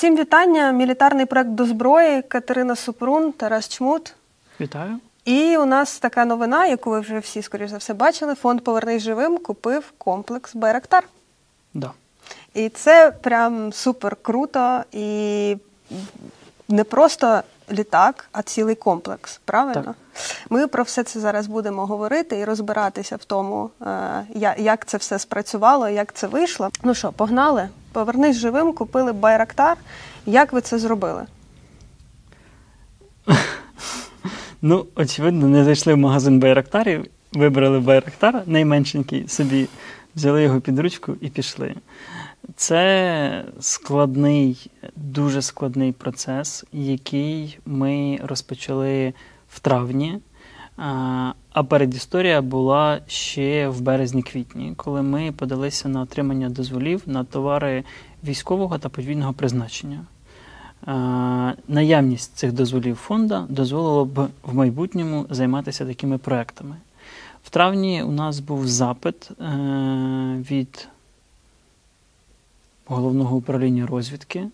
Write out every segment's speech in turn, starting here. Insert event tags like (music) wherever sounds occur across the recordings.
Всім вітання. Мілітарний проект до зброї Катерина Супрун, Тарас Чмут. Вітаю. І у нас така новина, яку ви вже всі, скоріш за все, бачили. Фонд Повернись живим купив комплекс Байрактар. Да. І це прям супер круто і не просто літак, а цілий комплекс. Правильно? Так. Ми про все це зараз будемо говорити і розбиратися в тому, е, як це все спрацювало, як це вийшло. Ну що, погнали? Повернись живим, купили Байрактар. Як ви це зробили? (laughs) Ну, очевидно, не зайшли в магазин байрактарів, вибрали байрактар, найменшенький собі, взяли його під ручку і пішли. Це складний, дуже складний процес, який ми розпочали в травні. А передісторія була ще в березні-квітні, коли ми подалися на отримання дозволів на товари військового та подвійного призначення. Наявність цих дозволів фонду дозволило б в майбутньому займатися такими проектами. В травні у нас був запит е, від головного управління розвідки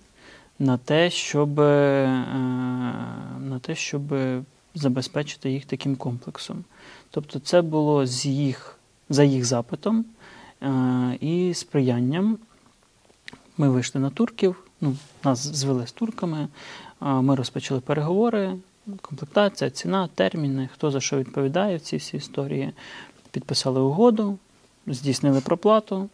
на те, щоб, е, на те, щоб забезпечити їх таким комплексом. Тобто, це було з їх, за їх запитом е, і сприянням. Ми вийшли на турків, ну, нас звели з турками, ми розпочали переговори, комплектація, ціна, терміни, хто за що відповідає в цій всій історії. Підписали угоду, здійснили проплату,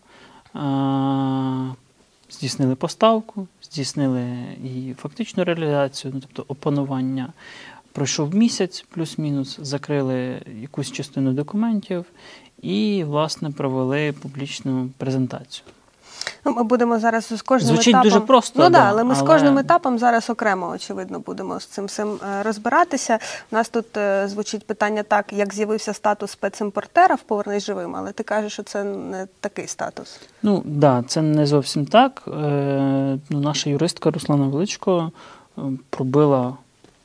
здійснили поставку, здійснили і фактичну реалізацію, ну, тобто опанування. Пройшов місяць, плюс-мінус, закрили якусь частину документів і, власне, провели публічну презентацію. Ну, ми будемо зараз з кожним Звучить етапом. дуже просто, Ну да, да, але ми з кожним етапом зараз окремо, очевидно, будемо з цим всім е, розбиратися. У нас тут е, звучить питання так, як з'явився статус спецімпортера в Повернись живим, але ти кажеш, що це не такий статус. Ну так, да, це не зовсім так. Е, ну, наша юристка Руслана Величко е, пробила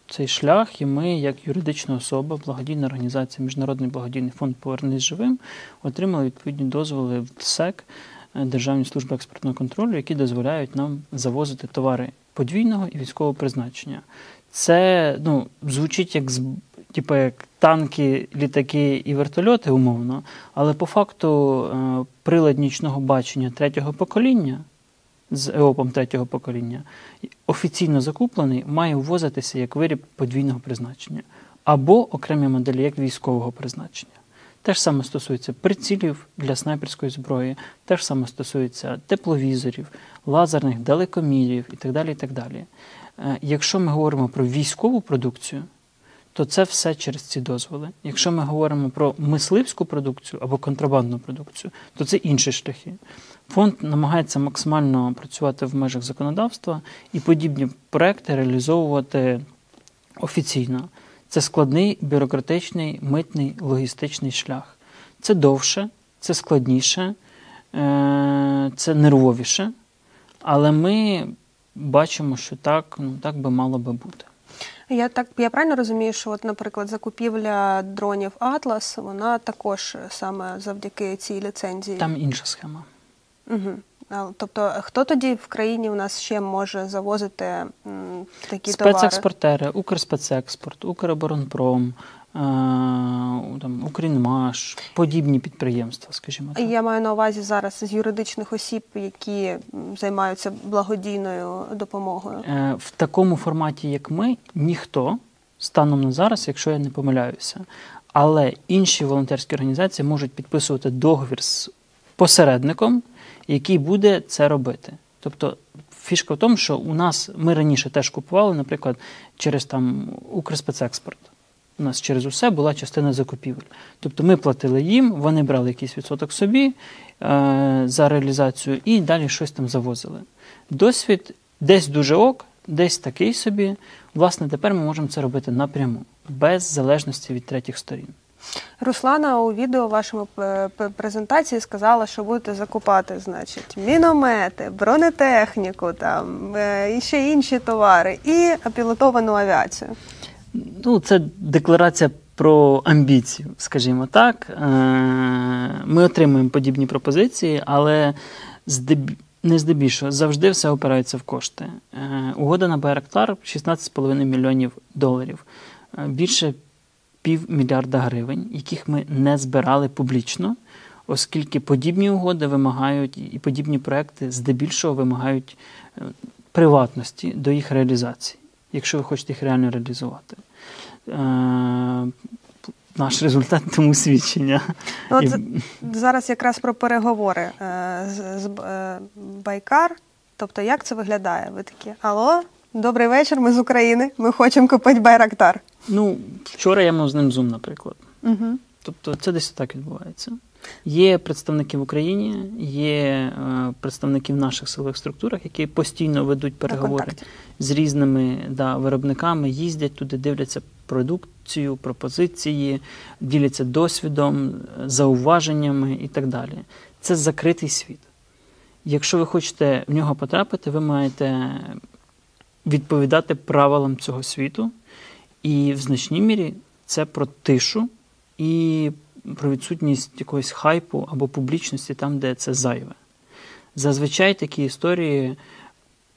цей шлях, і ми, як юридична особа, благодійна організація Міжнародний благодійний фонд Повернись живим, отримали відповідні дозволи в ДСЕК е, Державної служби експортного контролю, які дозволяють нам завозити товари подвійного і військового призначення. Це ну, звучить як з- типу, як танки, літаки і вертольоти, умовно, але по факту е, прилад нічного бачення третього покоління з ЕОПом третього покоління офіційно закуплений, має ввозитися як виріб подвійного призначення або окремі моделі як військового призначення. Те ж саме стосується прицілів для снайперської зброї, те ж саме стосується тепловізорів, лазерних далекомірів і так далі. І так далі. Е, Якщо ми говоримо про військову продукцію, то це все через ці дозволи. Якщо ми говоримо про мисливську продукцію або контрабандну продукцію, то це інші шляхи. Фонд намагається максимально працювати в межах законодавства і подібні проекти реалізовувати офіційно. Це складний бюрократичний, митний, логістичний шлях. Це довше, це складніше, е, це нервовіше, але ми бачимо, що так, ну, так би мало би бути. Я так я правильно розумію, що, от, наприклад, закупівля дронів Атлас, вона також саме завдяки цій ліцензії. Там інша схема. Угу. Тобто, хто тоді в країні у нас ще може завозити м, такі товари? Спецекспортери, Укрспецекспорт, Укроборонпром, е, там, Укрінмаш, подібні підприємства, скажімо так. Я маю на увазі зараз з юридичних осіб, які займаються благодійною допомогою. Е, В такому форматі, як ми, ніхто станом на зараз, якщо я не помиляюся, але інші волонтерські організації можуть підписувати договір з посередником, який буде це робити. Тобто фішка в тому, що у нас ми раніше теж купували, наприклад, через там Укрспецекспорт. У нас через усе була частина закупівель. Тобто ми платили їм, вони брали якийсь відсоток собі е, за реалізацію і далі щось там завозили. Досвід десь дуже ок, десь такий собі. Власне, тепер ми можемо це робити напряму, без залежності від третіх сторін. Руслана у відео вашому е, презентації сказала, що будете закупати, значить, міномети, бронетехніку, там е, і ще інші товари, і пілотовану авіацію. Ну, це декларація про амбіцію, скажімо так. Е, Ми отримуємо подібні пропозиції, але здеб... Не здебільшого, завжди все опирається в кошти. Угода на Байрактар 16,5 мільйонів доларів. Більше півмільярда гривень, яких ми не збирали публічно, оскільки подібні угоди вимагають і подібні проекти здебільшого вимагають е, приватності до їх реалізації, якщо ви хочете їх реально реалізувати. Е, Наш результат (laughs) тому свідчення. Ну, от І- зараз якраз про переговори е, з, з Байкар. Тобто, як це виглядає? Ви такі, алло, добрий вечір, ми з України, ми хочемо купити Байрактар. Ну, вчора я мав з ним зум, наприклад. Угу. Тобто це десь так відбувається. Є представники в Україні, є е, представники в наших силових структурах, які постійно ведуть переговори з різними да, виробниками, їздять туди, дивляться продукцію, пропозиції, діляться досвідом, зауваженнями і так далі. Це закритий світ. Якщо ви хочете в нього потрапити, ви маєте відповідати правилам цього світу. І в значній мірі це про тишу і про відсутність якогось хайпу або публічності там, де це зайве. Зазвичай такі історії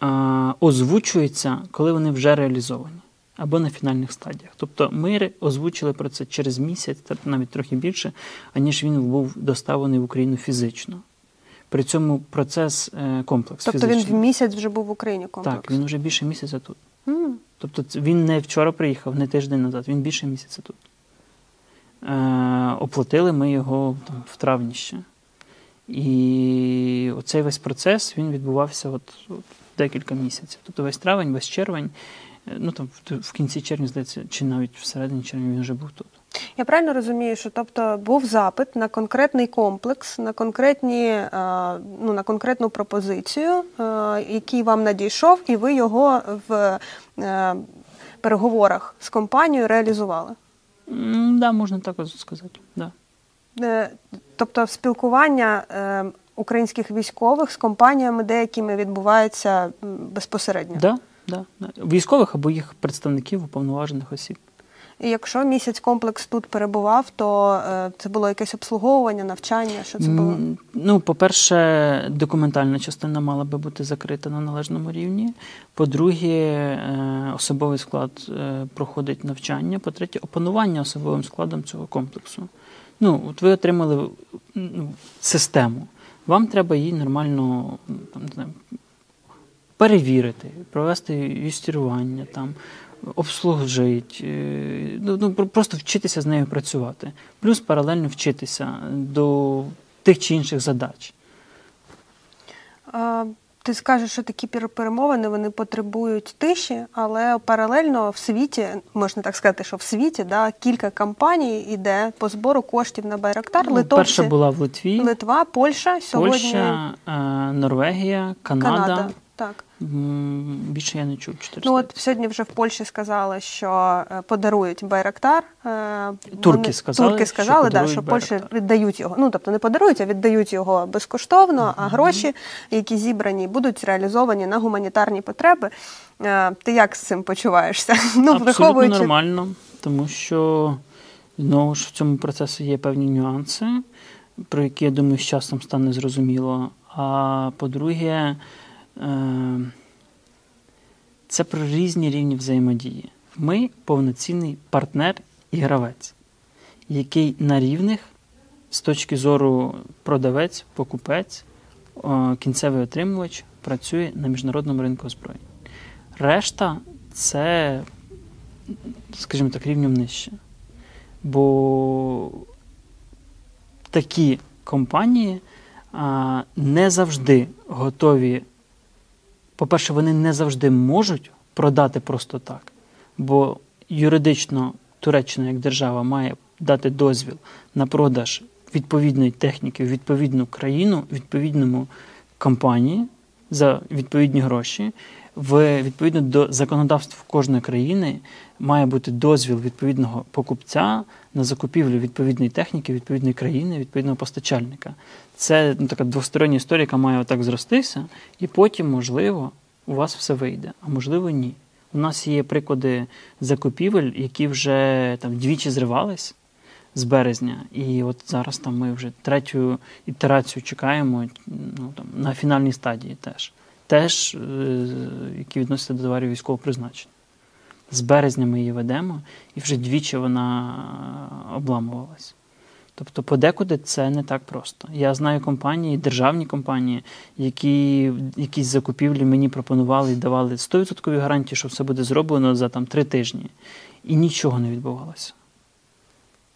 а, озвучуються, коли вони вже реалізовані або на фінальних стадіях. Тобто ми озвучили про це через місяць, та навіть трохи більше, аніж він був доставлений в Україну фізично. При цьому процес е, комплекс Тобто він фізичний. в місяць вже був в Україні комплекс. Так, він вже більше місяця тут. М. Тобто він не вчора приїхав, не тиждень назад, він більше місяця тут. Е, оплатили ми його там, в травні ще. І оцей весь процес він відбувався от, от декілька місяців. Тобто весь травень, весь червень, е, ну там в, в кінці червня, здається, чи навіть всередині червня він вже був тут. Я правильно розумію, що тобто був запит на конкретний комплекс, на конкретні, е, ну, на конкретну пропозицію, е, який вам надійшов, і ви його в е, переговорах з компанією реалізували. М, Да, можна так сказати. Да. Тобто спілкування українських військових з компаніями деякими відбувається безпосередньо. Да, да, да. Військових або їх представників уповноважених осіб. І якщо місяць комплекс тут перебував, то е, це було якесь обслуговування, навчання. Що це було? Ну, по-перше, документальна частина мала би бути закрита на належному рівні. По-друге, е, особовий склад е, проходить навчання. По-третє, опанування особовим складом цього комплексу. Ну, от ви отримали систему. Вам треба її нормально там, не знаю, перевірити, провести юстірування, там, обслужити, е, ну, ну, просто вчитися з нею працювати. Плюс паралельно вчитися до тих чи інших задач. А, Ти скажеш, що такі пер- перемовини вони потребують тиші, але паралельно в світі, можна так сказати, що в світі да, кілька компаній іде по збору коштів на Байрактар. Ну, Литовці, Перша була в Литві, Литва, Польща, сьогодні Польща, е, Норвегія, Канада. Канада. Так. Більше я не чув. Чотири Ну от сьогодні вже в Польщі сказали, що е, подарують Байрактар. Е, Турки сказали, турки що да, що Польща віддають його. Ну тобто не подарують, а віддають його безкоштовно. А гроші, які зібрані, будуть реалізовані на гуманітарні потреби. Е, Ти як з цим почуваєшся? (laughs) Ну, Абсолютно враховуючи нормально, тому що знову ж в цьому процесі є певні нюанси, про які, я думаю, з часом стане зрозуміло. А по-друге, це про різні рівні взаємодії. Ми повноцінний партнер і гравець, який на рівних з точки зору продавець, покупець, е, кінцевий отримувач працює на міжнародному ринку озброєнь. Решта це, скажімо так, рівнем нижче. Бо такі компанії не завжди готові. По-перше, вони не завжди можуть продати просто так. Бо юридично Туреччина як держава має дати дозвіл на продаж відповідної техніки в відповідну країну, відповідному компанії за відповідні гроші. В відповідно до законодавства кожної країни має бути дозвіл відповідного покупця на закупівлю відповідної техніки, відповідної країни, відповідного постачальника. Це ну, така двостороння історія, яка має отак зростися, і потім, можливо, у вас все вийде, а можливо, ні. У нас є приклади закупівель, які вже там двічі зривались. з березня. І от зараз там ми вже третю ітерацію чекаємо ну, там, на фінальній стадії теж. Теж, е, які відносяться до товарів військового призначення. З березня ми її ведемо, і вже двічі вона обламувалась. Тобто, подекуди це не так просто. Я знаю компанії, державні компанії, які якісь закупівлі мені пропонували і давали 100% гарантії, що все буде зроблено за там, три тижні. І нічого не відбувалося.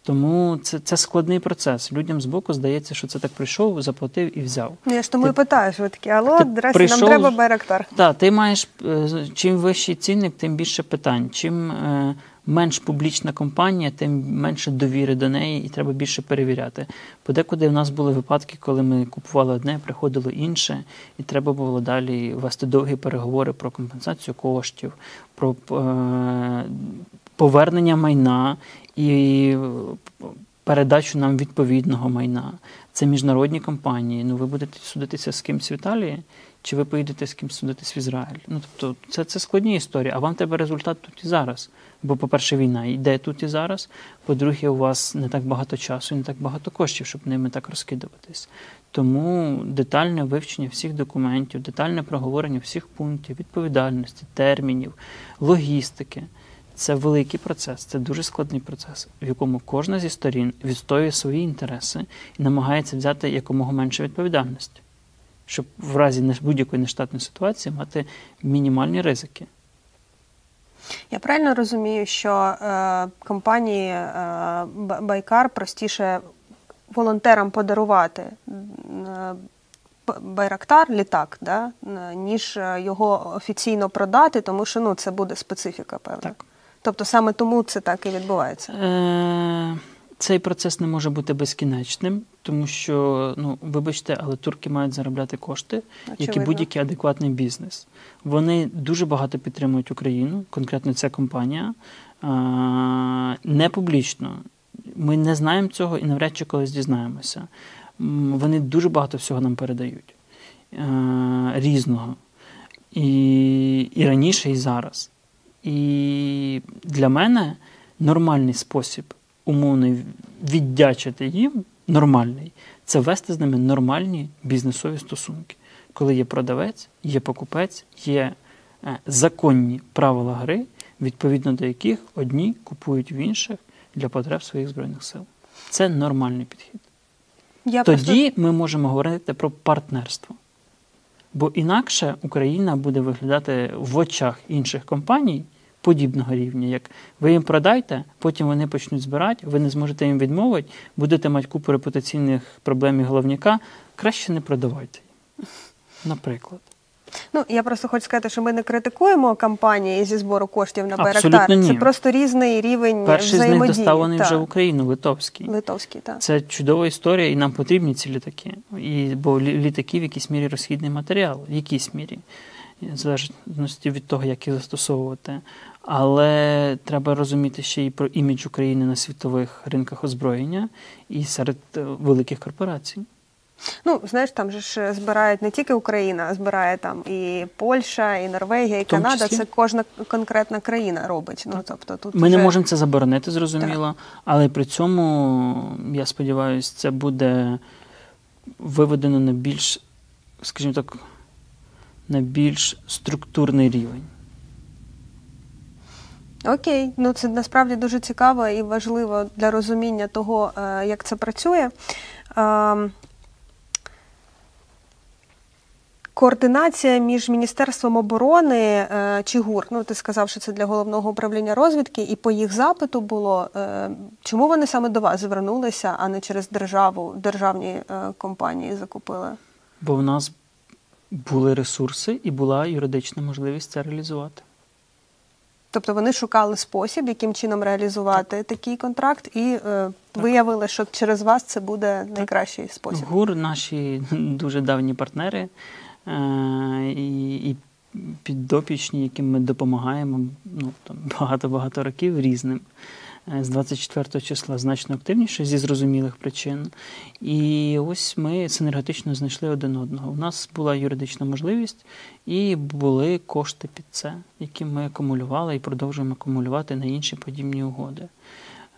Тому це, це складний процес. Людям збоку здається, що це так прийшов, заплатив і взяв. Ну, я ж тому Ти- і питаю, що ви такі, алло, здрасте, нам треба Байрактар. Так, ти маєш е, чим вищий цінник, тим більше питань. Чим е, менш публічна компанія, тим менше довіри до неї і треба більше перевіряти. Подекуди в нас були випадки, коли ми купували одне, приходило інше, і треба було далі вести довгі переговори про компенсацію коштів, про е, повернення майна і е, передачу нам відповідного майна. Це міжнародні компанії. Ну, ви будете судитися з кимсь в Італії, чи ви поїдете з кимсь судитись в Ізраїль? Ну, тобто, це, це складні історії, а вам треба результат тут і зараз. Бо, по-перше, війна йде тут і зараз. По-друге, у вас не так багато часу і не так багато коштів, щоб ними так розкидуватись. Тому детальне вивчення всіх документів, детальне проговорення всіх пунктів, відповідальності, термінів, логістики. Це великий процес, це дуже складний процес, в якому кожна зі сторін відстоює свої інтереси і намагається взяти якомога менше відповідальності, щоб в разі будь-якої нештатної ситуації мати мінімальні ризики. Я правильно розумію, що е, компанії е, Байкар простіше волонтерам подарувати е, Байрактар, літак, да? ніж е, його офіційно продати, тому що ну, це буде специфіка, певна. Так. Тобто саме тому це так і відбувається. Е, Цей процес не може бути безкінечним, тому що, ну, вибачте, але турки мають заробляти кошти, як і будь-який адекватний бізнес. Вони дуже багато підтримують Україну, конкретно ця компанія, е, не публічно. Ми не знаємо цього і навряд чи колись дізнаємося. Вони дуже багато всього нам передають е, різного. І, і раніше, і зараз. І для мене нормальний спосіб умовний віддячити їм, нормальний, це вести з ними нормальні бізнесові стосунки. Коли є продавець, є покупець, є е, законні правила гри, відповідно до яких одні купують в інших для потреб своїх збройних сил. Це нормальний підхід. Я Тоді ми можемо говорити про партнерство. Бо інакше Україна буде виглядати в очах інших компаній подібного рівня, як ви їм продайте, потім вони почнуть збирати, ви не зможете їм відмовити, будете мати купу репутаційних проблем і головняка, краще не продавайте їм. Наприклад. Ну, я просто хочу сказати, що ми не критикуємо кампанії зі збору коштів на Абсолютно Байрактар. ні. Це просто різний рівень Перший з них взаємодії. доставлений вже в Україну, литовський. Литовський, так. Це чудова історія, і нам потрібні ці літаки. І, бо літаки в якійсь мірі розхідний матеріал, в якійсь мірі, в залежності від того, як їх застосовувати. Але треба розуміти ще й про імідж України на світових ринках озброєння і серед е, великих корпорацій. Ну, знаєш, там же ж збирають не тільки Україна, а збирає там і Польща, і Норвегія, і тому Канада. числі. Це кожна конкретна країна робить. Ну, тобто, тут Ми не можемо це заборонити, зрозуміло, але при цьому, я сподіваюся, це буде виведено на більш, скажімо так, на більш структурний рівень. Окей, ну це насправді дуже цікаво і важливо для розуміння того, е, як це працює. Ем, Координація між Міністерством оборони е, чи ГУР, ну ти сказав, що це для головного управління розвідки, і по їх запиту було. Е, чому вони саме до вас звернулися, а не через державу, державні компанії закупили? Бо в нас були ресурси і була юридична можливість це реалізувати. Тобто вони шукали спосіб, яким чином реалізувати такий контракт, і е, виявили, що через вас це буде найкращий спосіб. ГУР наші (laughs) дуже давні партнери е, і, і піддопічні, яким ми допомагаємо ну, там, багато-багато років різним. Е, З 24 числа значно активніше зі зрозумілих причин. І ось ми синергетично знайшли один одного. У нас була юридична можливість і були кошти під це, які ми акумулювали і продовжуємо акумулювати на інші подібні угоди.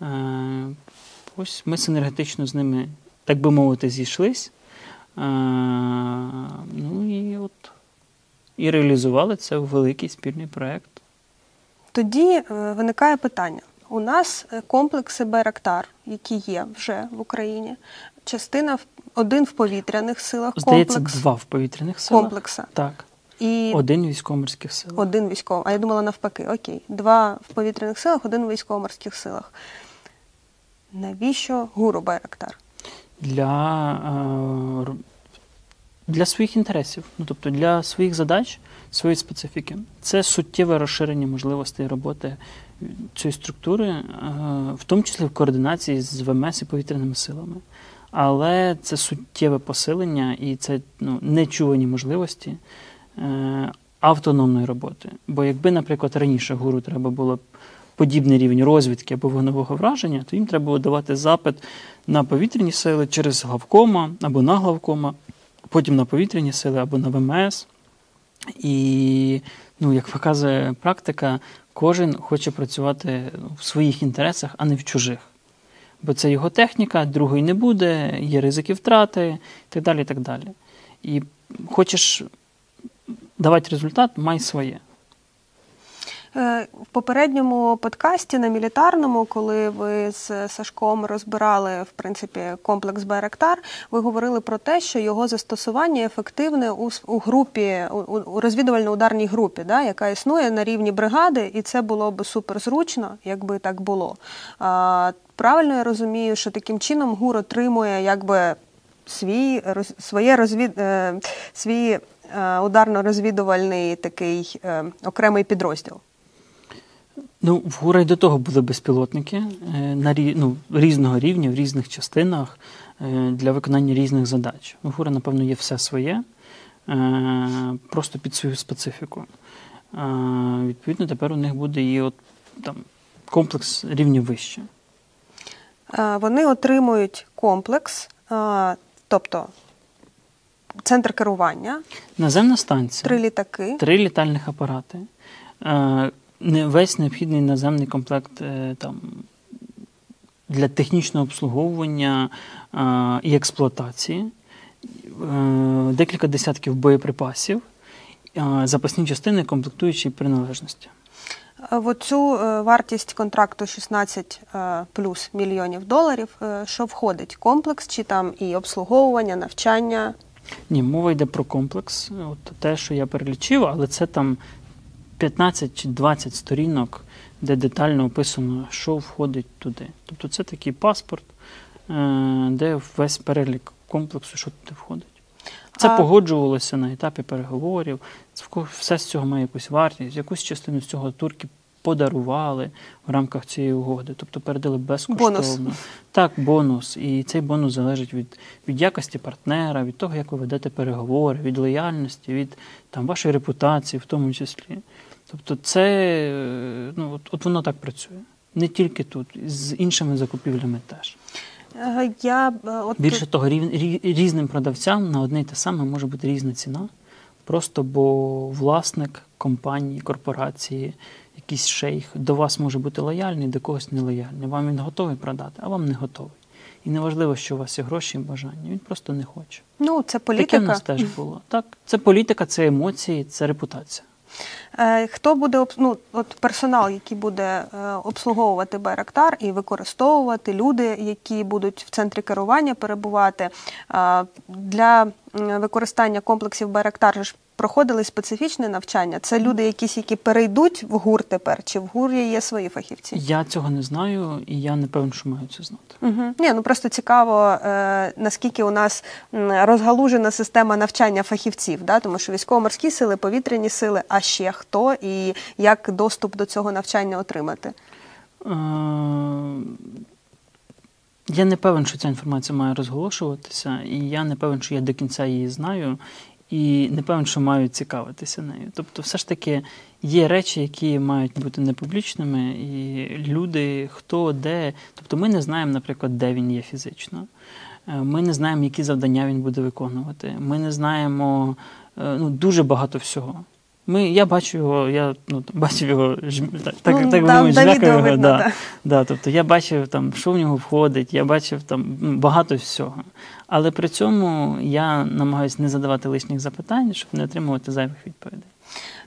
Е, ось ми синергетично з ними, так би мовити, зійшлись. Е, ну і от і реалізували це в великий спільний проєкт. Тоді виникає питання. У нас е, комплекси Байрактар, які є вже в Україні. Частина в- один в повітряних силах Здається, комплекс два в повітряних силах. комплекса. Так. І Один в військово-морських силах. один військовий. А я думала навпаки, окей. Два в повітряних силах, один в військово-морських силах. Навіщо гуру Байрактар? для, е, для своїх інтересів, ну тобто для своїх задач, своєї специфіки. Це суттєве розширення можливостей роботи цієї структури, е, в тому числі в координації з ВМС і повітряними силами. Але це суттєве посилення і це ну, нечувані можливості е, автономної роботи. Бо якби, наприклад, раніше гуру треба було подібний рівень розвідки або вогневого враження, то їм треба було давати запит на повітряні сили через главкома або на главкома, потім на повітряні сили або на ВМС. І, ну, як показує практика, кожен хоче працювати в своїх інтересах, а не в чужих. Бо це його техніка, другої не буде, є ризики втрати і так далі. І, так далі. і хочеш давати результат, май своє. Е, В попередньому подкасті на мілітарному, коли ви з Сашком розбирали в принципі комплекс Байрактар, ви говорили про те, що його застосування ефективне у, у групі у, розвідувально-ударній групі, да, яка існує на рівні бригади, і це було б суперзручно, якби так було. А, правильно я розумію, що таким чином ГУР отримує якби свій роз, своє розвід, е, свій е, ударно-розвідувальний такий окремий підрозділ. Ну, в ГУРа й до того були безпілотники е, на ну, різного рівня, в різних частинах е, для виконання різних задач. У ГУРа, напевно, є все своє, е, просто під свою специфіку. Відповідно, тепер у них буде і от, там, комплекс рівня вище. Вони отримують комплекс, тобто центр керування, Наземна станція, три літаки. три літальних апарати, весь необхідний наземний комплект е, там, для технічного обслуговування е, і експлуатації, е, декілька десятків боєприпасів, е, запасні частини, комплектуючі приналежності. В оцю е, вартість контракту 16 е, плюс мільйонів доларів. Що входить? Комплекс чи там і обслуговування, навчання? Ні, мова йде про комплекс. От те, що я перелічив, але це там 15 чи 20 сторінок, де детально описано, що входить туди. Тобто це такий паспорт, е, де весь перелік комплексу, що туди входить. Це А- погоджувалося на етапі переговорів. Все з цього має якусь вартість, якусь частину з цього турки подарували в рамках цієї угоди, тобто передали безкоштовно. Бонус. Так, бонус. І цей бонус залежить від, від якості партнера, від того, як ви ведете переговори, від лояльності, від там, вашої репутації, в тому числі. Тобто, це е, ну, от, от воно так працює. Не тільки тут, з іншими закупівлями теж. Е, Я е, от Більше того, рів, різним продавцям на одне й те саме може бути різна ціна. Просто бо власник компанії, корпорації, якийсь шейх до вас може бути лояльний, до когось нелояльний. Вам він готовий продати, а вам не готовий. І неважливо, що у вас є гроші і бажання. Він просто не хоче. ну це Таке в нас теж було. Так, це політика, це емоції, це репутація. Е, Хто буде ну, от персонал, який буде е, обслуговувати Байрактар і використовувати люди, які будуть в центрі керування перебувати е, для використання комплексів Байрактар ж проходили специфічне навчання. Це люди, якісь, які перейдуть в ГУР тепер, чи в ГУРі є свої фахівці? Я цього не знаю, і я не певен, що маю це знати. Угу. Ні, ну просто цікаво, е, наскільки у нас розгалужена система навчання фахівців, да? тому що військово-морські сили, повітряні сили, а ще хто і як доступ до цього навчання отримати. Е, Я не певен, що ця інформація має розголошуватися, і я не певен, що я до кінця її знаю, і не певен, що мають цікавитися нею. Тобто, все ж таки є речі, які мають бути непублічними, і люди, хто де. Тобто, ми не знаємо, наприклад, де він є фізично. Е, Ми не знаємо, які завдання він буде виконувати. Ми не знаємо е, ну, дуже багато всього. Ми, я бачу його, я ну, бачив його, так, Ну, так да, думаю, на його. видно, да, да. Да, тобто я бачив, там, що в нього входить, я бачив там багато всього. Але при цьому я намагаюся не задавати лишніх запитань, щоб не отримувати зайвих відповідей.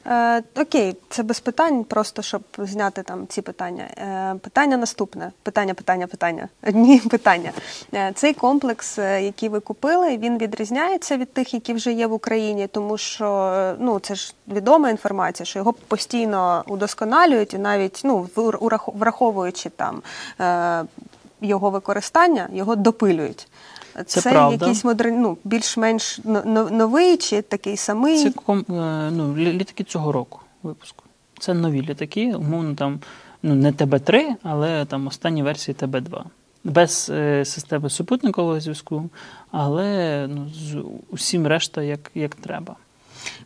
Е, окей, це без питань, просто щоб зняти там ці питання. Е, питання наступне. Питання, питання, питання. Одні (laughs) питання. Е, цей комплекс, е, який ви купили, він відрізняється від тих, які вже є в Україні, тому що е, ну це ж відома інформація, що його постійно удосконалюють, і навіть ну враховуючи там е, його використання, його допилюють. Це правда. якийсь модерн, ну, більш-менш но- но- новий чи такий самий. Це ком, е, ну, літаки цього року випуску. Це нові літаки, умовно там ну, не ТБ-3, але там останні версії ТБ-2. Без е, системи супутникового зв'язку, але ну, з усім решта як, як треба.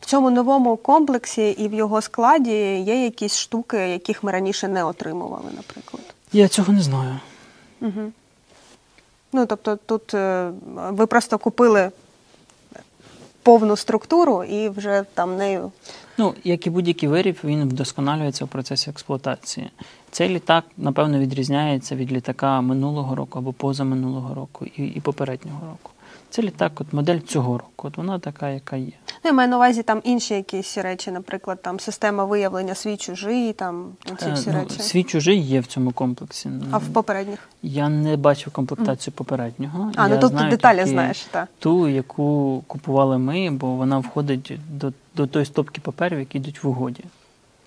В цьому новому комплексі і в його складі є якісь штуки, яких ми раніше не отримували, наприклад. Я цього не знаю. Угу. Ну, тобто, тут е, ви просто купили повну структуру і вже там нею. Ну, як і будь-який виріб, він вдосконалюється в процесі експлуатації. Цей літак, напевно, відрізняється від літака минулого року або позаминулого року і, і попереднього року. Це літак, от модель цього року. От вона така, яка є. Ну, я маю на увазі там інші якісь речі, наприклад, там система виявлення свій чужий, там ці Е, всі ну, речі. свій чужий є в цьому комплексі. А в попередніх? Я не бачив комплектацію попереднього. А, ну Я тут ти знаю деталі знаєш, так. Ту, яку купували ми, бо вона входить до, до тої стопки паперів, які йдуть в угоді.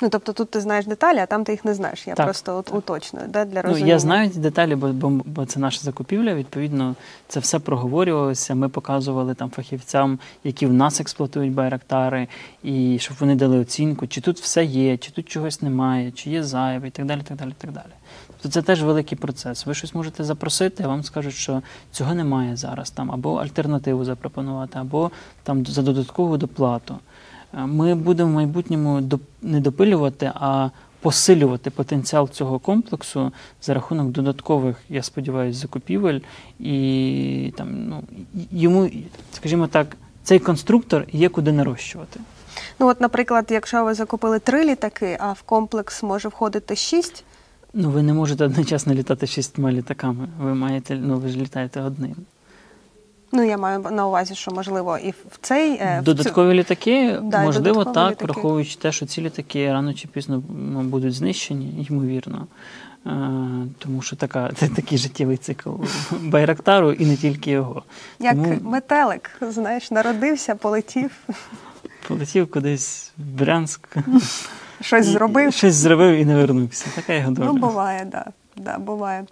Ну, тобто тут ти знаєш деталі, а там ти їх не знаєш. Я Так, просто так. уточнюю да, для Ну, я знаю ці деталі, бо, бо, бо це наша закупівля. Відповідно, це все проговорювалося. Ми показували там фахівцям, які в нас експлуатують байрактари, і щоб вони дали оцінку, чи тут все є, чи тут чогось немає, чи є зайве, і так далі. так далі, так далі. Тобто це теж великий процес. Ви щось можете запросити, а вам скажуть, що цього немає зараз, там, або альтернативу запропонувати, або там за додаткову доплату. Е, Ми будемо в майбутньому не допилювати, а посилювати потенціал цього комплексу за рахунок додаткових, я сподіваюся, закупівель. І там, ну, йому, скажімо так, цей конструктор є куди нарощувати. Ну, от, наприклад, якщо ви закупили три літаки, а в комплекс може входити шість, Ну, ви не можете одночасно літати шістьма літаками. Ви маєте, ну ви ж літаєте одним. Ну я маю на увазі, що можливо і в цей е, в цю- Додаткові літаки, Да, можливо, додаткові так, літаки. враховуючи те, що ці літаки рано чи пізно будуть знищені, ймовірно. Е, тому що така, (laughs) це такий життєвий цикл (laughs) Байрактару і не тільки його. як Тому метелик, знаєш, народився, полетів, полетів кудись в Брянськ, (laughs) щось зробив. щось зробив і не вернувся. Така його доля. Ну, буває, да, да, буває.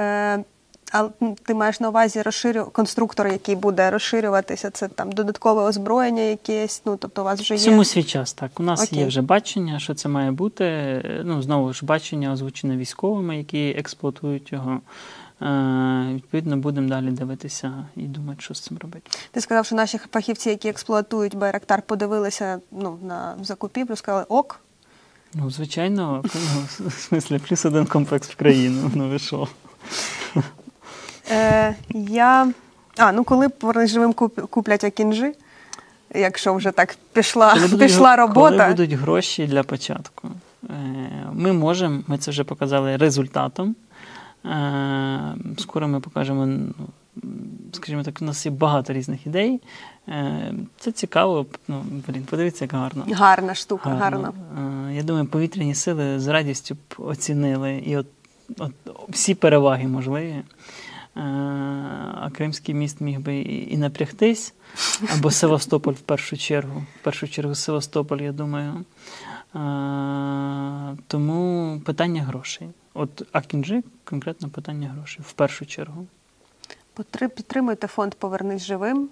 Е, а ти маєш на увазі розширю... конструктор, який буде розширюватися, це там додаткове озброєння якесь, ну тобто у вас вже є. Всьому свій час, так. У нас Окей. є вже бачення, що це має бути. Ну, знову ж бачення озвучене військовими, які експлуатують його. Е, відповідно, будемо далі дивитися і думати, що з цим робити. Ти сказав, що наші фахівці, які експлуатують Байрактар, подивилися ну, на закупівлю, сказали ок. Ну, звичайно, ну, в смислі, плюс один комплекс в країну. Ну ви що? Е, я... А, ну коли живим куплять Акінжи, якщо вже так пішла, Коли будуть пішла робота. Коли будуть гроші для початку. Е, Ми можемо, ми це вже показали результатом. Е, Скоро ми покажемо, ну, скажімо так, у нас є багато різних ідей. Е, Це цікаво. Ну, блін, подивіться, як гарно. Гарна штука, гарна. Е, Я думаю, повітряні сили з радістю б оцінили і от, от всі переваги можливі. Е, А Кримський міст міг би і, напрягтись, або Севастополь в першу чергу. В першу чергу Севастополь, я думаю. Е, Тому питання грошей. От Акінджи конкретно питання грошей в першу чергу. Підтримуйте фонд Повернись живим,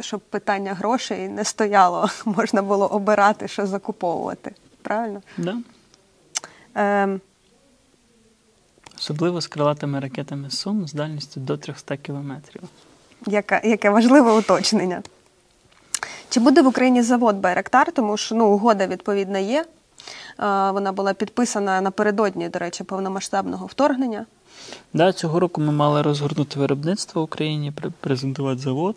щоб питання грошей не стояло. (laughs) Можна було обирати, що закуповувати. Правильно? Да? Ем, Особливо з крилатими ракетами Сум з дальністю до 300 кілометрів. яке, яке важливе уточнення. Чи буде в Україні завод Байрактар? Тому що ну, угода відповідна є. Вона була підписана напередодні, до речі, повномасштабного вторгнення. Да, цього року ми мали розгорнути виробництво в Україні, пр- презентувати завод.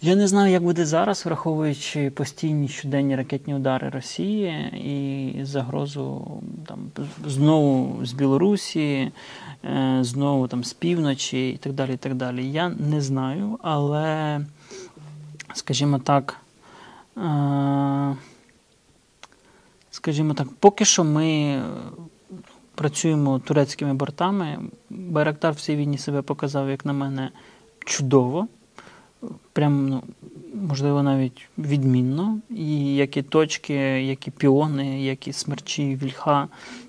Я не знаю, як буде зараз, враховуючи постійні щоденні ракетні удари Росії і загрозу там знову з Білорусі, е, знову там з півночі і так далі. і так далі. Я не знаю, але, скажімо так, е, скажімо так, поки що ми працюємо турецькими бортами. Байрактар в цій війні себе показав, як на мене, чудово. Прям, ну, можливо, навіть відмінно. І як і точки, як і піони, як і смерчі, вільха.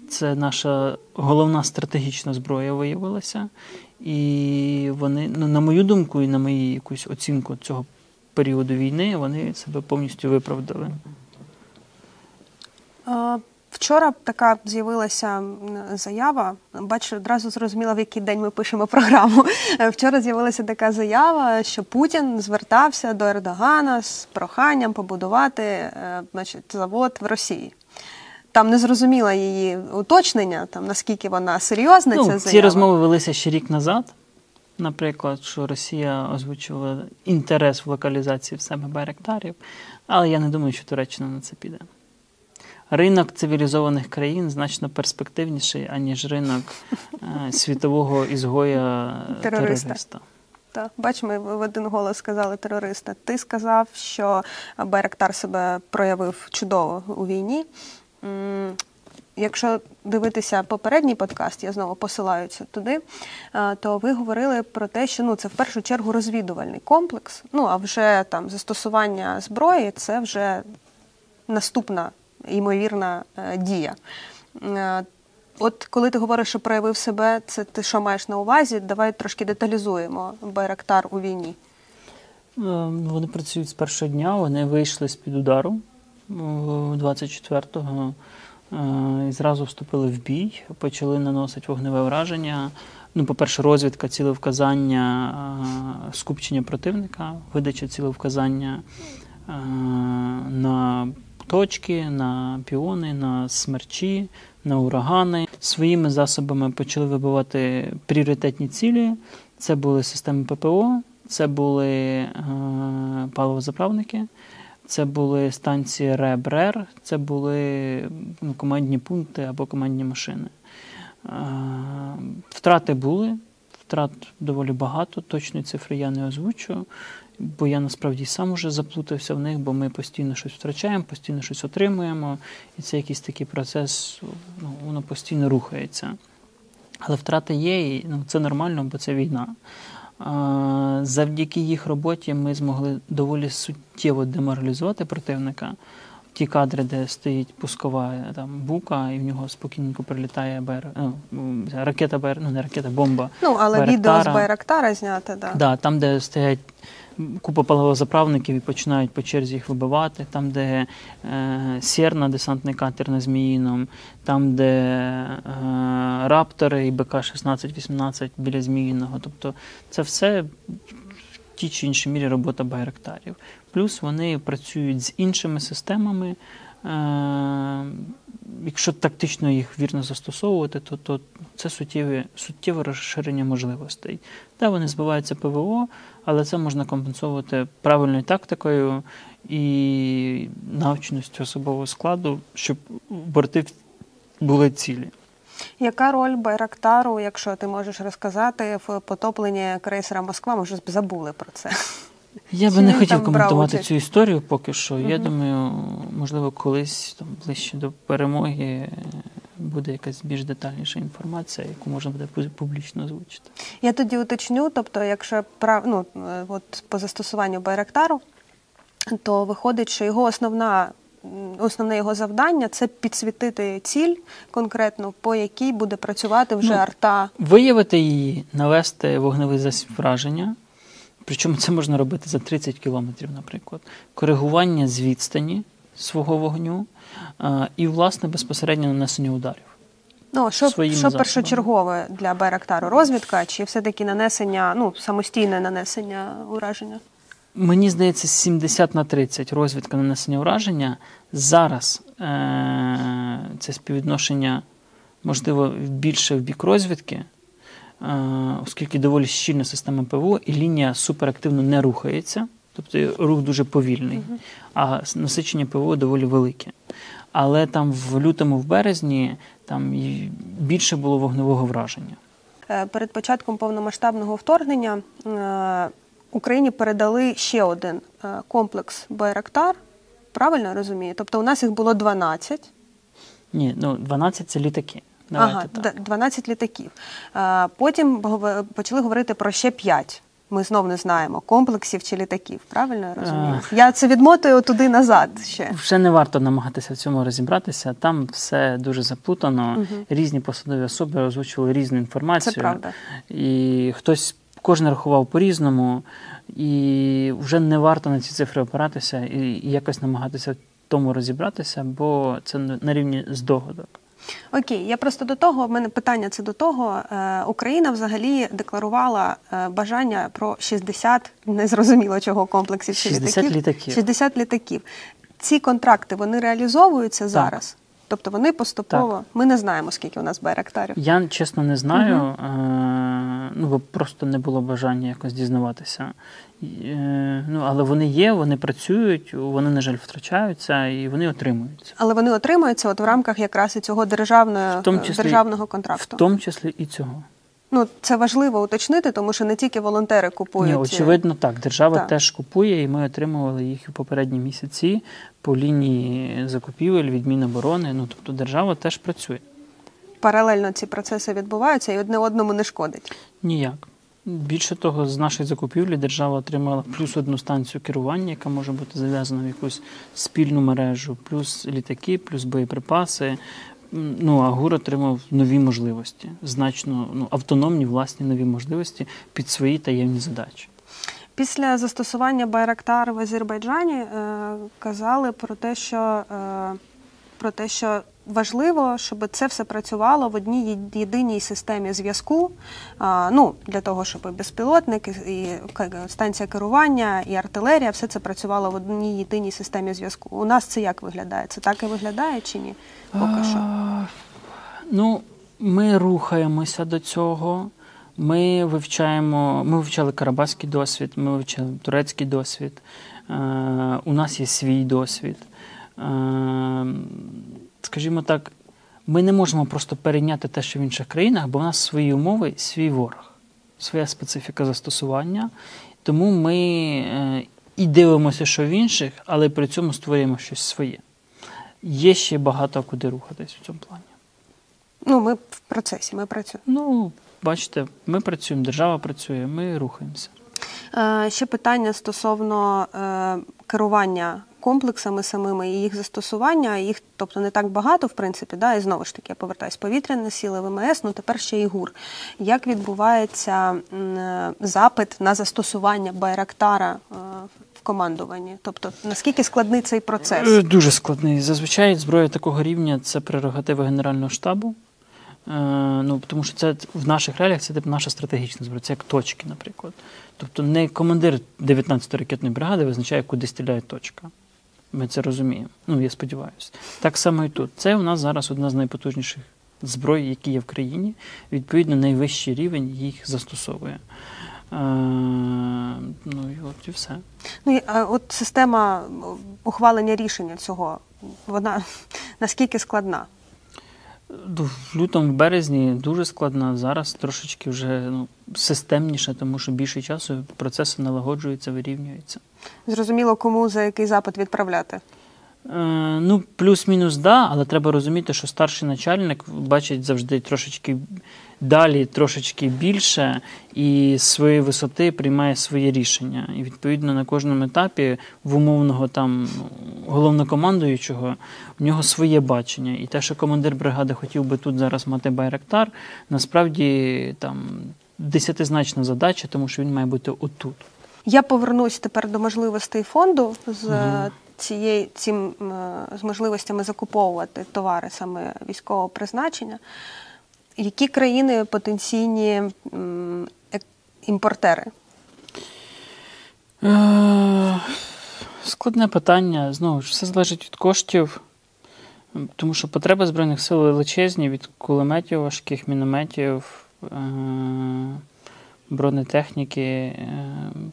Це наша головна стратегічна зброя виявилася. І вони, ну, на мою думку, і на мою якусь оцінку цього періоду війни, вони себе повністю виправдали. Вчора така з'явилася заява. Бачу, одразу зрозуміла, в який день ми пишемо програму. (laughs) Вчора з'явилася така заява, що Путін звертався до Ердогана з проханням побудувати е, значить, завод в Росії. Там не зрозуміла її уточнення, там наскільки вона серйозна. ця Ну, заява. ці розмови велися ще рік назад. Наприклад, що Росія озвучувала інтерес в локалізації в себе байрактарів, але я не думаю, що Туреччина на це піде. Ринок цивілізованих країн значно перспективніший, аніж ринок е, світового ізгоя Терориста. терориста. Так, бач, ми в один голос сказали терориста. Ти сказав, що Байрактар себе проявив чудово у війні. Якщо дивитися попередній подкаст, я знову посилаюся туди, е, то ви говорили про те, що ну це в першу чергу розвідувальний комплекс. Ну а вже там застосування зброї це вже наступна ймовірна е, дія. Е, От коли ти говориш, що проявив себе, це ти що маєш на увазі? Давай трошки деталізуємо Байрактар у війні. Е, Вони працюють з першого дня, вони вийшли з-під удару е, 24-го е, і зразу вступили в бій, почали наносити вогневе враження. Ну, по-перше, розвідка, цілевказання, скупчення противника, видача цілевказання на точки, на піони, на смерчі, на урагани. Своїми засобами почали вибивати пріоритетні цілі. Це були системи ППО, це були е, паливозаправники, це були станції РЕБ-РЕР, це були ну, командні пункти або командні машини. Е, втрати були, втрат доволі багато, точної цифри я не озвучу, бо я насправді сам уже заплутався в них, бо ми постійно щось втрачаємо, постійно щось отримуємо, і це якийсь такий процес, ну, воно постійно рухається. Але втрати є, і ну, це нормально, бо це війна. А, Завдяки їх роботі ми змогли доволі суттєво деморалізувати противника. Ті кадри, де стоїть пускова там, бука, і в нього спокійненько прилітає БР, ну, ракета БР, ну не ракета, бомба. Ну, але Байрактара. відео з Байрактара зняте, да. Да, там, де стоять купа паливозаправників і починають по черзі їх вибивати, там, де е, Сєрна, десантний катер на Зміїном, там, де е, Раптори і БК-16-18 біля Зміїного. Тобто це все в тій чи іншій мірі робота байрактарів. Плюс вони працюють з іншими системами. Е, якщо тактично їх вірно застосовувати, то, то це суттєве, суттєве розширення можливостей. Та вони збиваються ПВО, але це можна компенсувати правильною тактикою і навченістю особового складу, щоб борти були цілі. Яка роль Байрактару, якщо ти можеш розказати, в потопленні крейсера Москва? Ми вже забули про це. Я би не хотів коментувати цю історію поки що. Я думаю, можливо, колись там ближче до перемоги буде якась більш детальніша інформація, яку можна буде публічно озвучити. Я тоді уточню, тобто, якщо прав... ну, е, от по застосуванню Байрактару, то виходить, що його основна. Основне його завдання це підсвітити ціль конкретно, по якій буде працювати вже Ну, арта. Виявити її, навести вогневий засіб враження. Причому це можна робити за 30 кілометрів, наприклад. Коригування з відстані свого вогню і, власне, безпосередньо нанесення ударів. Ну що, що засобами. першочергове для Байрактару? Розвідка чи все-таки нанесення, ну самостійне нанесення ураження? Мені здається, 70 на 30 розвідка нанесення ураження. Зараз е- це співвідношення, можливо, більше в бік розвідки, е- оскільки доволі щільна система ПВО і лінія суперактивно не рухається. Тобто рух дуже повільний, а насичення ПВО доволі велике. Але там в лютому, в березні там більше було вогневого враження. Е, Перед початком повномасштабного вторгнення е, Україні передали ще один е, комплекс Байрактар. Правильно розумію? Тобто у нас їх було 12. Ні, ну 12 це літаки. Давайте ага, так. 12 літаків. Потім почали говорити про ще 5. Ми знов не знаємо комплексів чи літаків. Правильно я розумію? Е. Я це відмотую туди назад ще. Вже не варто намагатися в цьому розібратися. Там все дуже заплутано. Різні посадові особи озвучували різну інформацію. Це правда. І хтось кожен рахував по-різному, і вже не варто на ці цифри опиратися і якось намагатися в тому розібратися, бо це на рівні здогадок. Окей, я просто до того. в мене питання це до того. Е, Україна взагалі декларувала е, бажання про 60, незрозуміло чого комплексів 60 літаків. літаків. 60 літаків. Ці контракти вони реалізовуються зараз. Тобто вони поступово. Ми не знаємо, скільки у нас байрактарів. Я чесно не знаю, е, ну бо просто не було бажання якось дізнаватися. Е, ну, але вони є, вони працюють, вони, на жаль, втрачаються і вони отримуються. Але вони отримуються от в рамках якраз і цього державного, числі- державного В тому числі і цього. Ну це важливо уточнити, тому що не тільки волонтери купують. Ні, очевидно, так. Держава Так. теж купує, і ми отримували їх у попередні місяці по лінії закупівель від Міноборони. Ну тобто держава теж працює. Паралельно ці процеси відбуваються і одне одному не шкодить. Ніяк. Bільше того, з нашої закупівлі держава отримала плюс одну станцію керування, яка може бути зав'язана в якусь спільну мережу, плюс літаки, плюс боєприпаси. Ну, а ГУР отримав нові можливості, значно ну, автономні власні нові можливості під свої таємні задачі. Після застосування Байрактар в Азербайджані е, казали про те, що, е, про те, що важливо, щоб це все працювало в одній єдиній системі зв'язку. Ну, для того, щоб безпілотник, і, станція керування, і артилерія, все це працювало в одній єдиній системі зв'язку. У нас це як виглядає? Це так і виглядає чи ні? Поки що. Ну, ми рухаємося до цього. Ми вивчаємо, ми вивчали карабахський досвід, ми вивчали турецький досвід. У нас є свій досвід. Скажімо так, ми не можемо просто перейняти те, що в інших країнах, бо в нас свої умови, свій ворог, своя специфіка застосування. Тому ми е, і дивимося, що в інших, але при цьому створюємо щось своє. Є ще багато куди рухатись в цьому плані. Ну, ми в процесі, ми працюємо. Ну, бачите, ми працюємо, держава працює, ми рухаємося. Е, Ще питання стосовно е, керування комплексами самими і їх застосування. Їх, тобто, не так багато, в принципі, да, і знову ж таки я повертаюсь повітряні сили ВМС, ну тепер ще і ГУР. Як відбувається е, запит на застосування Байрактара е, в командуванні? Тобто, наскільки складний цей процес? Е, Дуже складний. Зазвичай зброя такого рівня це прерогатива Генерального штабу. Ну, тому що це в наших реаліях це типу наша стратегічна зброя, це як точки, наприклад. Тобто не командир 19-ї ракетної бригади визначає, куди стріляє точка. Ми це розуміємо. Ну, я сподіваюся. Так само і тут. Це у нас зараз одна з найпотужніших зброй, які є в країні. Відповідно, найвищий рівень їх застосовує. Е, ну і от і все. Ну, і, е, от система ухвалення рішення цього, вона (laughs) наскільки складна? Ну, В лютому, в березні дуже складна. Зараз трошечки вже ну, системніше, тому що більше часу процеси налагоджуються, вирівнюються. Зрозуміло, кому за який запит відправляти. Е, ну, плюс-мінус, да, але треба розуміти, що старший начальник бачить завжди трошечки далі, трошечки більше, і з своєї висоти приймає своє рішення. І відповідно на кожному етапі в умовного там ну, головнокомандуючого в нього своє бачення. І те, що командир бригади хотів би тут зараз мати байрактар, насправді там десятизначна задача, тому що він має бути отут. Я повернусь тепер до можливостей фонду з цієї цим е, з можливостями закуповувати товари саме військового призначення. Які країни потенційні імпортери? Е, Складне питання. Знову ж все залежить від коштів, тому що потреби Збройних сил величезні від кулеметів, важких мінометів, е, бронетехніки, е,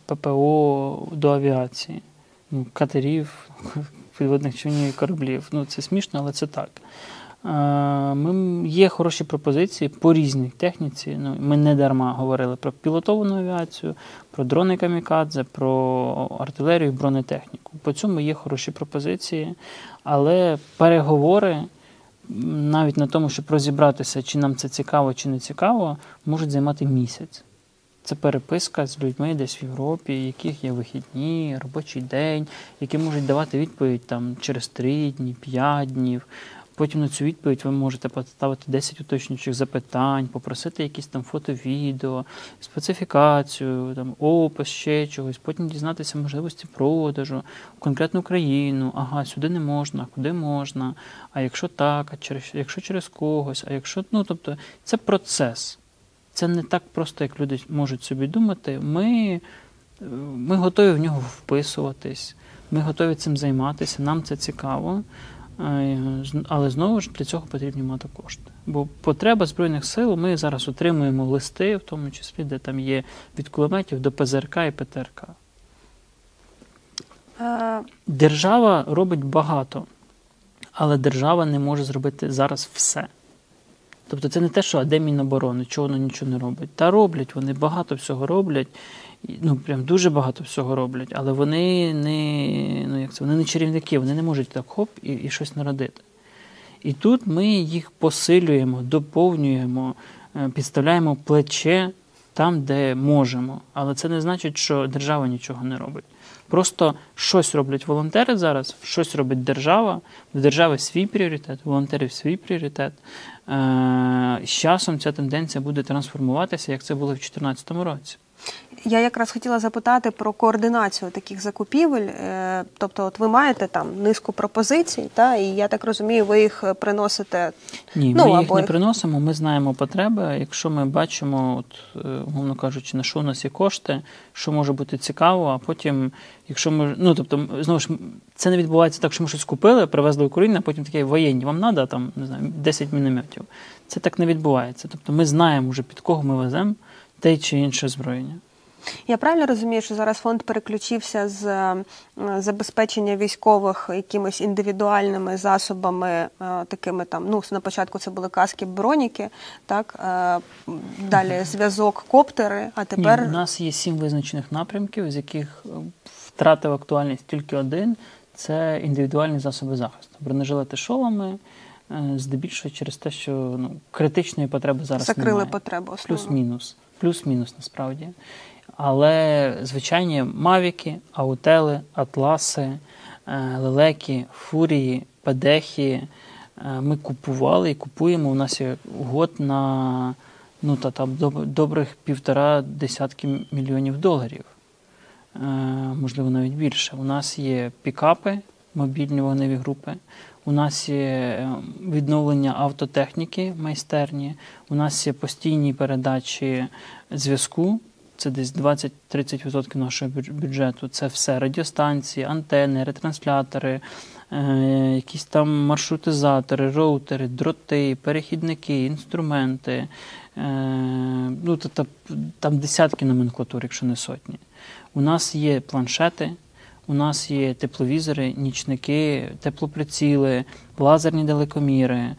ППО до авіації, ну, катерів, (laughs) підводних човнів і кораблів. Ну, це смішно, але це так. Е, Ми, є хороші пропозиції по різній техніці. Ну, ми не дарма говорили про пілотовану авіацію, про дрони камікадзе, про артилерію і бронетехніку. По цьому є хороші пропозиції, але переговори навіть на тому, щоб розібратися, чи нам це цікаво, чи не цікаво, можуть займати місяць. Це переписка з людьми десь в Європі, яких є вихідні, робочий день, які можуть давати відповідь там через 3 дні, 5 днів. Потім на цю відповідь ви можете поставити 10 уточнюючих запитань, попросити якісь там фото, відео, специфікацію, там, опис, ще чогось, потім дізнатися можливості продажу, в конкретну країну, ага, сюди не можна, куди можна, а якщо так, а через, якщо через когось, а якщо. Ну, тобто, це процес. Це не так просто, як люди можуть собі думати. Ми, ми готові в нього вписуватись, ми готові цим займатися, нам це цікаво. Е, Але знову ж для цього потрібні мати кошти. Бо потреба Збройних сил, ми зараз отримуємо листи, в тому числі, де там є від кулеметів до ПЗРК і ПТРК. Держава робить багато, але держава не може зробити зараз все. Тобто це не те, що а де Міноборони, чого воно нічого не робить. Та роблять, вони багато всього роблять, ну прям дуже багато всього роблять, але вони не, ну, як це, вони не чарівники, вони не можуть так хоп і, і щось народити. І тут ми їх посилюємо, доповнюємо, е, підставляємо плече там, де можемо. Але це не значить, що держава нічого не робить. Просто щось роблять волонтери зараз, щось робить держава. В держави свій пріоритет, у волонтерів свій пріоритет. Е, З часом ця тенденція буде трансформуватися, як це було в 2014 році. Я якраз хотіла запитати про координацію таких закупівель. Е, Тобто, от ви маєте там низку пропозицій, та і я так розумію, ви їх е, приносите. Ні, Ну, ми їх або- не приносимо, ми знаємо потреби. Якщо ми бачимо, от, е, умовно кажучи, на що у нас є кошти, що може бути цікаво, а потім, якщо ми. Ну, тобто, знову ж, це не відбувається так, що ми щось купили, привезли в Україну, а потім таке воєнні, вам треба там, не знаю, 10 мінометів. Це так не відбувається. Тобто ми знаємо вже під кого ми веземо те чи інше озброєння. Я правильно розумію, що зараз фонд переключився з е, забезпечення військових якимись індивідуальними засобами, е, такими там, ну на початку це були каски, броніки, так е, далі зв'язок, коптери. А тепер Ні, у нас є сім визначених напрямків, з яких втратив актуальність тільки один це індивідуальні засоби захисту. Бронежилети шоломи, е, здебільшого через те, що ну, критичної потреби зараз закрили немає. потребу. основну. Плюс-мінус. Плюс-мінус насправді. Але звичайні мавіки, аутели, атласи, е, лелеки, фурії, педехи е, ми купували і купуємо. У нас є год на ну, та, там, доб- добрих півтора десятки мільйонів доларів. Е, Можливо, навіть більше. У нас є пікапи, мобільні вогневі групи. У нас є е, відновлення автотехніки майстерні, у нас є постійні передачі зв'язку. Це десь 20-30% нашого бюджету. Це все радіостанції, антени, ретранслятори, е, якісь там маршрутизатори, роутери, дроти, перехідники, інструменти. Е, ну, та, там десятки номенклатур, якщо не сотні. У нас є планшети, у нас є тепловізори, нічники, теплоприціли, лазерні далекоміри. Е,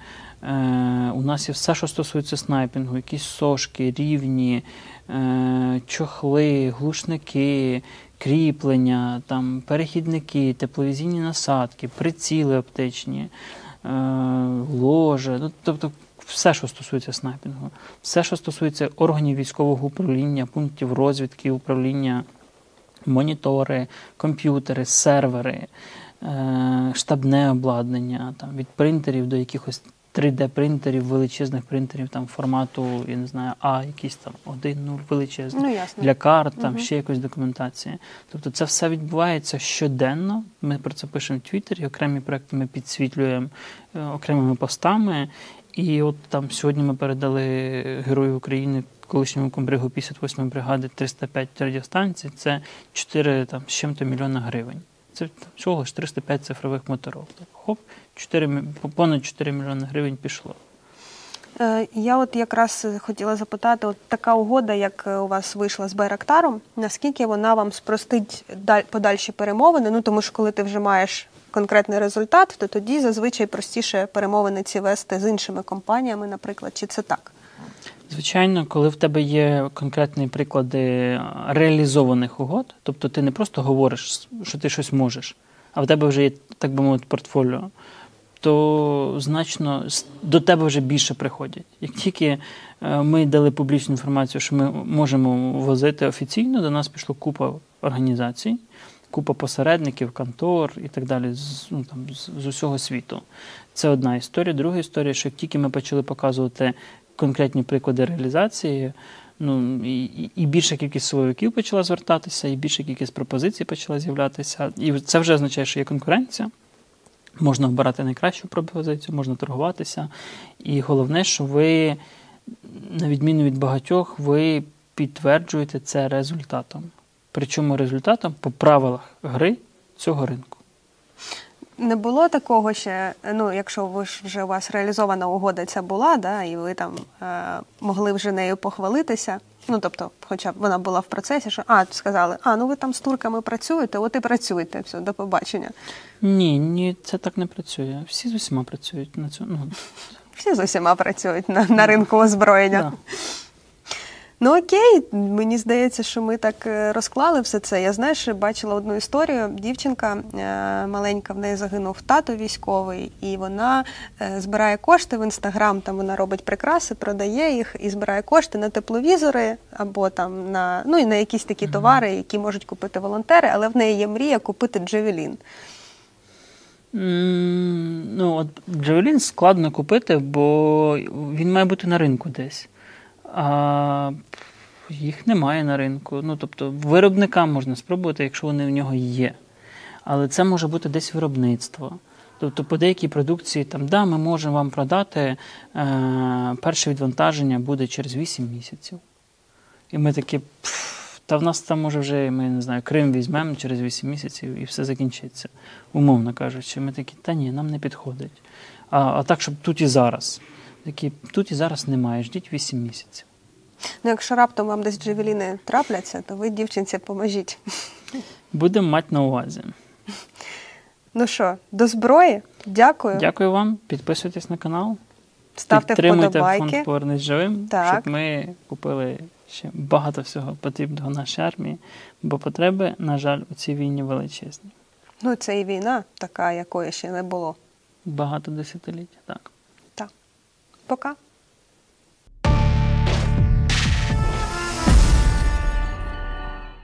у нас є все, що стосується снайпінгу, якісь сошки, рівні, е, чохли, глушники, кріплення, там, перехідники, тепловізійні насадки, приціли оптичні, е, ложе. Ну, тобто все, що стосується снайпінгу, все, що стосується органів військового управління, пунктів розвідки, управління монітори, комп'ютери, сервери, е, штабне обладнання, там, від принтерів до якихось 3D-принтерів, величезних принтерів там, формату, я не знаю, А, якийсь там 1-0 величезний. Ну ясно. Для карт, там Мгм. ще якось документація. Тобто це все відбувається щоденно. Ми про це пишемо в Твіттері, окремі проекти ми підсвітлюємо е, окремими постами. І от там сьогодні ми передали Герою України колишньому комбригу 58-ї бригади 305 радіостанцій. Це 4 там, з чим-то мільйона гривень. Це всього ж 305 цифрових моторов. Так, хоп, 4, понад 4 мільйони гривень пішло. Е, Я от якраз хотіла запитати, от така угода, як е, у вас вийшла з Байрактаром, наскільки вона вам спростить подальші перемовини? Ну тому що коли ти вже маєш конкретний результат, то тоді зазвичай простіше перемовини ці вести з іншими компаніями, наприклад, чи це так? Звичайно, коли в тебе є конкретні приклади реалізованих угод, тобто ти не просто говориш, що ти щось можеш, а в тебе вже є, так би мовити, портфоліо, то значно до тебе вже більше приходять. Як тільки е, ми дали публічну інформацію, що ми можемо возити офіційно, до нас пішло купа організацій, купа посередників, контор і так далі з, ну, там, з, з усього світу. Це одна історія. Друга історія, що тільки ми почали показувати конкретні приклади реалізації, ну і, і- і більша кількість силовиків почала звертатися, і більша кількість пропозицій почала з'являтися. І це вже означає, що є конкуренція. Можна обирати найкращу пропозицію, можна торгуватися. І головне, що ви, на відміну від багатьох, ви підтверджуєте це результатом. Причому результатом по правилах гри цього ринку. Не було такого ще, ну якщо ви ж вже у вас реалізована угода ця була, да, і ви там е, могли вже нею похвалитися. Ну тобто, хоча б вона була в процесі, що а сказали, а ну ви там з турками працюєте, от і працюєте. Все, до побачення. Ні, ні, це так не працює. Всі з усіма працюють на цьому. Ну, Всі з усіма працюють на, на ринку озброєння. да. Ну окей, мені здається, що ми так е, розклали все це. Я знаєш, бачила одну історію. Дівчинка е, маленька, в неї загинув тато військовий, і вона е, збирає кошти в інстаграм. Там вона робить прикраси, продає їх і збирає кошти на тепловізори або там на ну і на якісь такі товари, які можуть купити волонтери. Але в неї є мрія купити Джевелін. Ну, от Джавелін складно купити, бо він має бути на ринку десь. А їх немає на ринку. Ну, тобто, виробникам можна спробувати, якщо вони в нього є. Але це може бути десь виробництво. Тобто, по деякій продукції, там, да, ми можемо вам продати, е, перше відвантаження буде через 8 місяців. І ми такі, «Пф, та в нас там може вже, ми не знаю, Крим візьмемо через 8 місяців і все закінчиться. Умовно кажучи, ми такі, та ні, нам не підходить. А, а так, щоб тут і зараз. Такі, тут і зараз немає, ждіть 8 місяців. Ну, якщо раптом вам десь джевеліни трапляться, то ви дівчинці поможіть. Будемо мати на увазі. Ну що, до зброї? Дякую. Дякую вам, підписуйтесь на канал, Ставте підтримуйте вподобайки. фонд Повернись живим, Так. щоб ми купили ще багато всього потрібного нашій армії, бо потреби, на жаль, у цій війні величезні. Ну, це і війна, така, якої ще не було. Багато десятиліть, так. Пока.